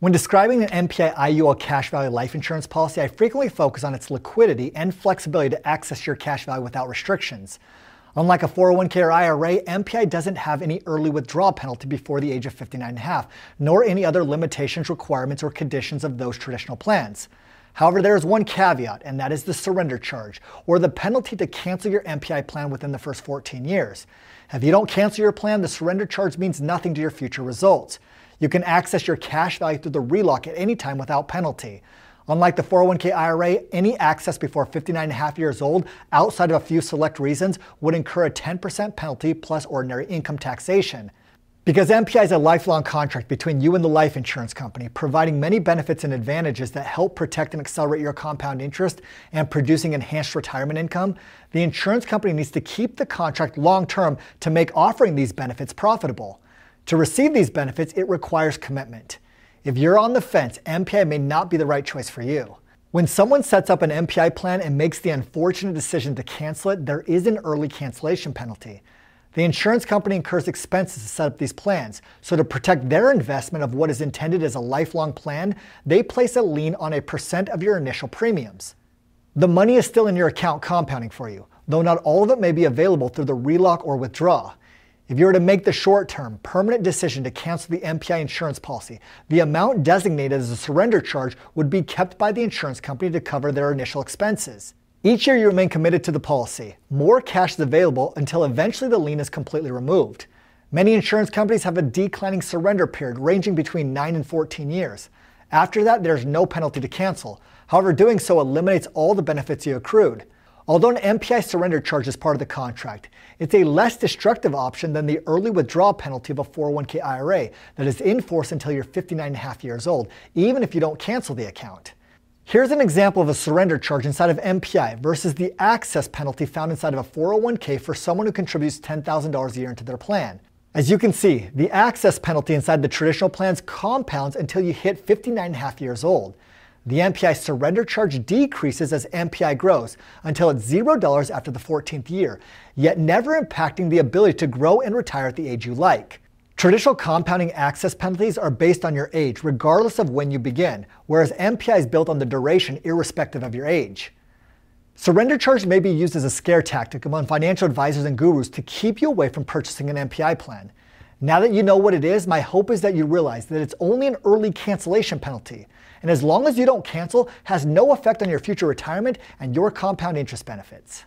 When describing an MPI IUL cash value life insurance policy, I frequently focus on its liquidity and flexibility to access your cash value without restrictions. Unlike a 401k or IRA, MPI doesn't have any early withdrawal penalty before the age of 59 and a half, nor any other limitations, requirements, or conditions of those traditional plans. However, there is one caveat, and that is the surrender charge, or the penalty to cancel your MPI plan within the first 14 years. If you don't cancel your plan, the surrender charge means nothing to your future results. You can access your cash value through the relock at any time without penalty. Unlike the 401k IRA, any access before 59 and a half years old, outside of a few select reasons, would incur a 10% penalty plus ordinary income taxation. Because MPI is a lifelong contract between you and the life insurance company, providing many benefits and advantages that help protect and accelerate your compound interest and producing enhanced retirement income, the insurance company needs to keep the contract long term to make offering these benefits profitable. To receive these benefits, it requires commitment. If you're on the fence, MPI may not be the right choice for you. When someone sets up an MPI plan and makes the unfortunate decision to cancel it, there is an early cancellation penalty. The insurance company incurs expenses to set up these plans, so to protect their investment of what is intended as a lifelong plan, they place a lien on a percent of your initial premiums. The money is still in your account compounding for you, though not all of it may be available through the relock or withdraw. If you were to make the short term, permanent decision to cancel the MPI insurance policy, the amount designated as a surrender charge would be kept by the insurance company to cover their initial expenses. Each year you remain committed to the policy. More cash is available until eventually the lien is completely removed. Many insurance companies have a declining surrender period ranging between 9 and 14 years. After that, there's no penalty to cancel. However, doing so eliminates all the benefits you accrued. Although an MPI surrender charge is part of the contract, it's a less destructive option than the early withdrawal penalty of a 401k IRA that is in force until you're 59 and a half years old, even if you don't cancel the account. Here's an example of a surrender charge inside of MPI versus the access penalty found inside of a 401k for someone who contributes $10,000 a year into their plan. As you can see, the access penalty inside the traditional plans compounds until you hit 59 and a half years old. The MPI surrender charge decreases as MPI grows until it's $0 after the 14th year, yet never impacting the ability to grow and retire at the age you like. Traditional compounding access penalties are based on your age, regardless of when you begin, whereas MPI is built on the duration, irrespective of your age. Surrender charge may be used as a scare tactic among financial advisors and gurus to keep you away from purchasing an MPI plan. Now that you know what it is, my hope is that you realize that it's only an early cancellation penalty and as long as you don't cancel, has no effect on your future retirement and your compound interest benefits.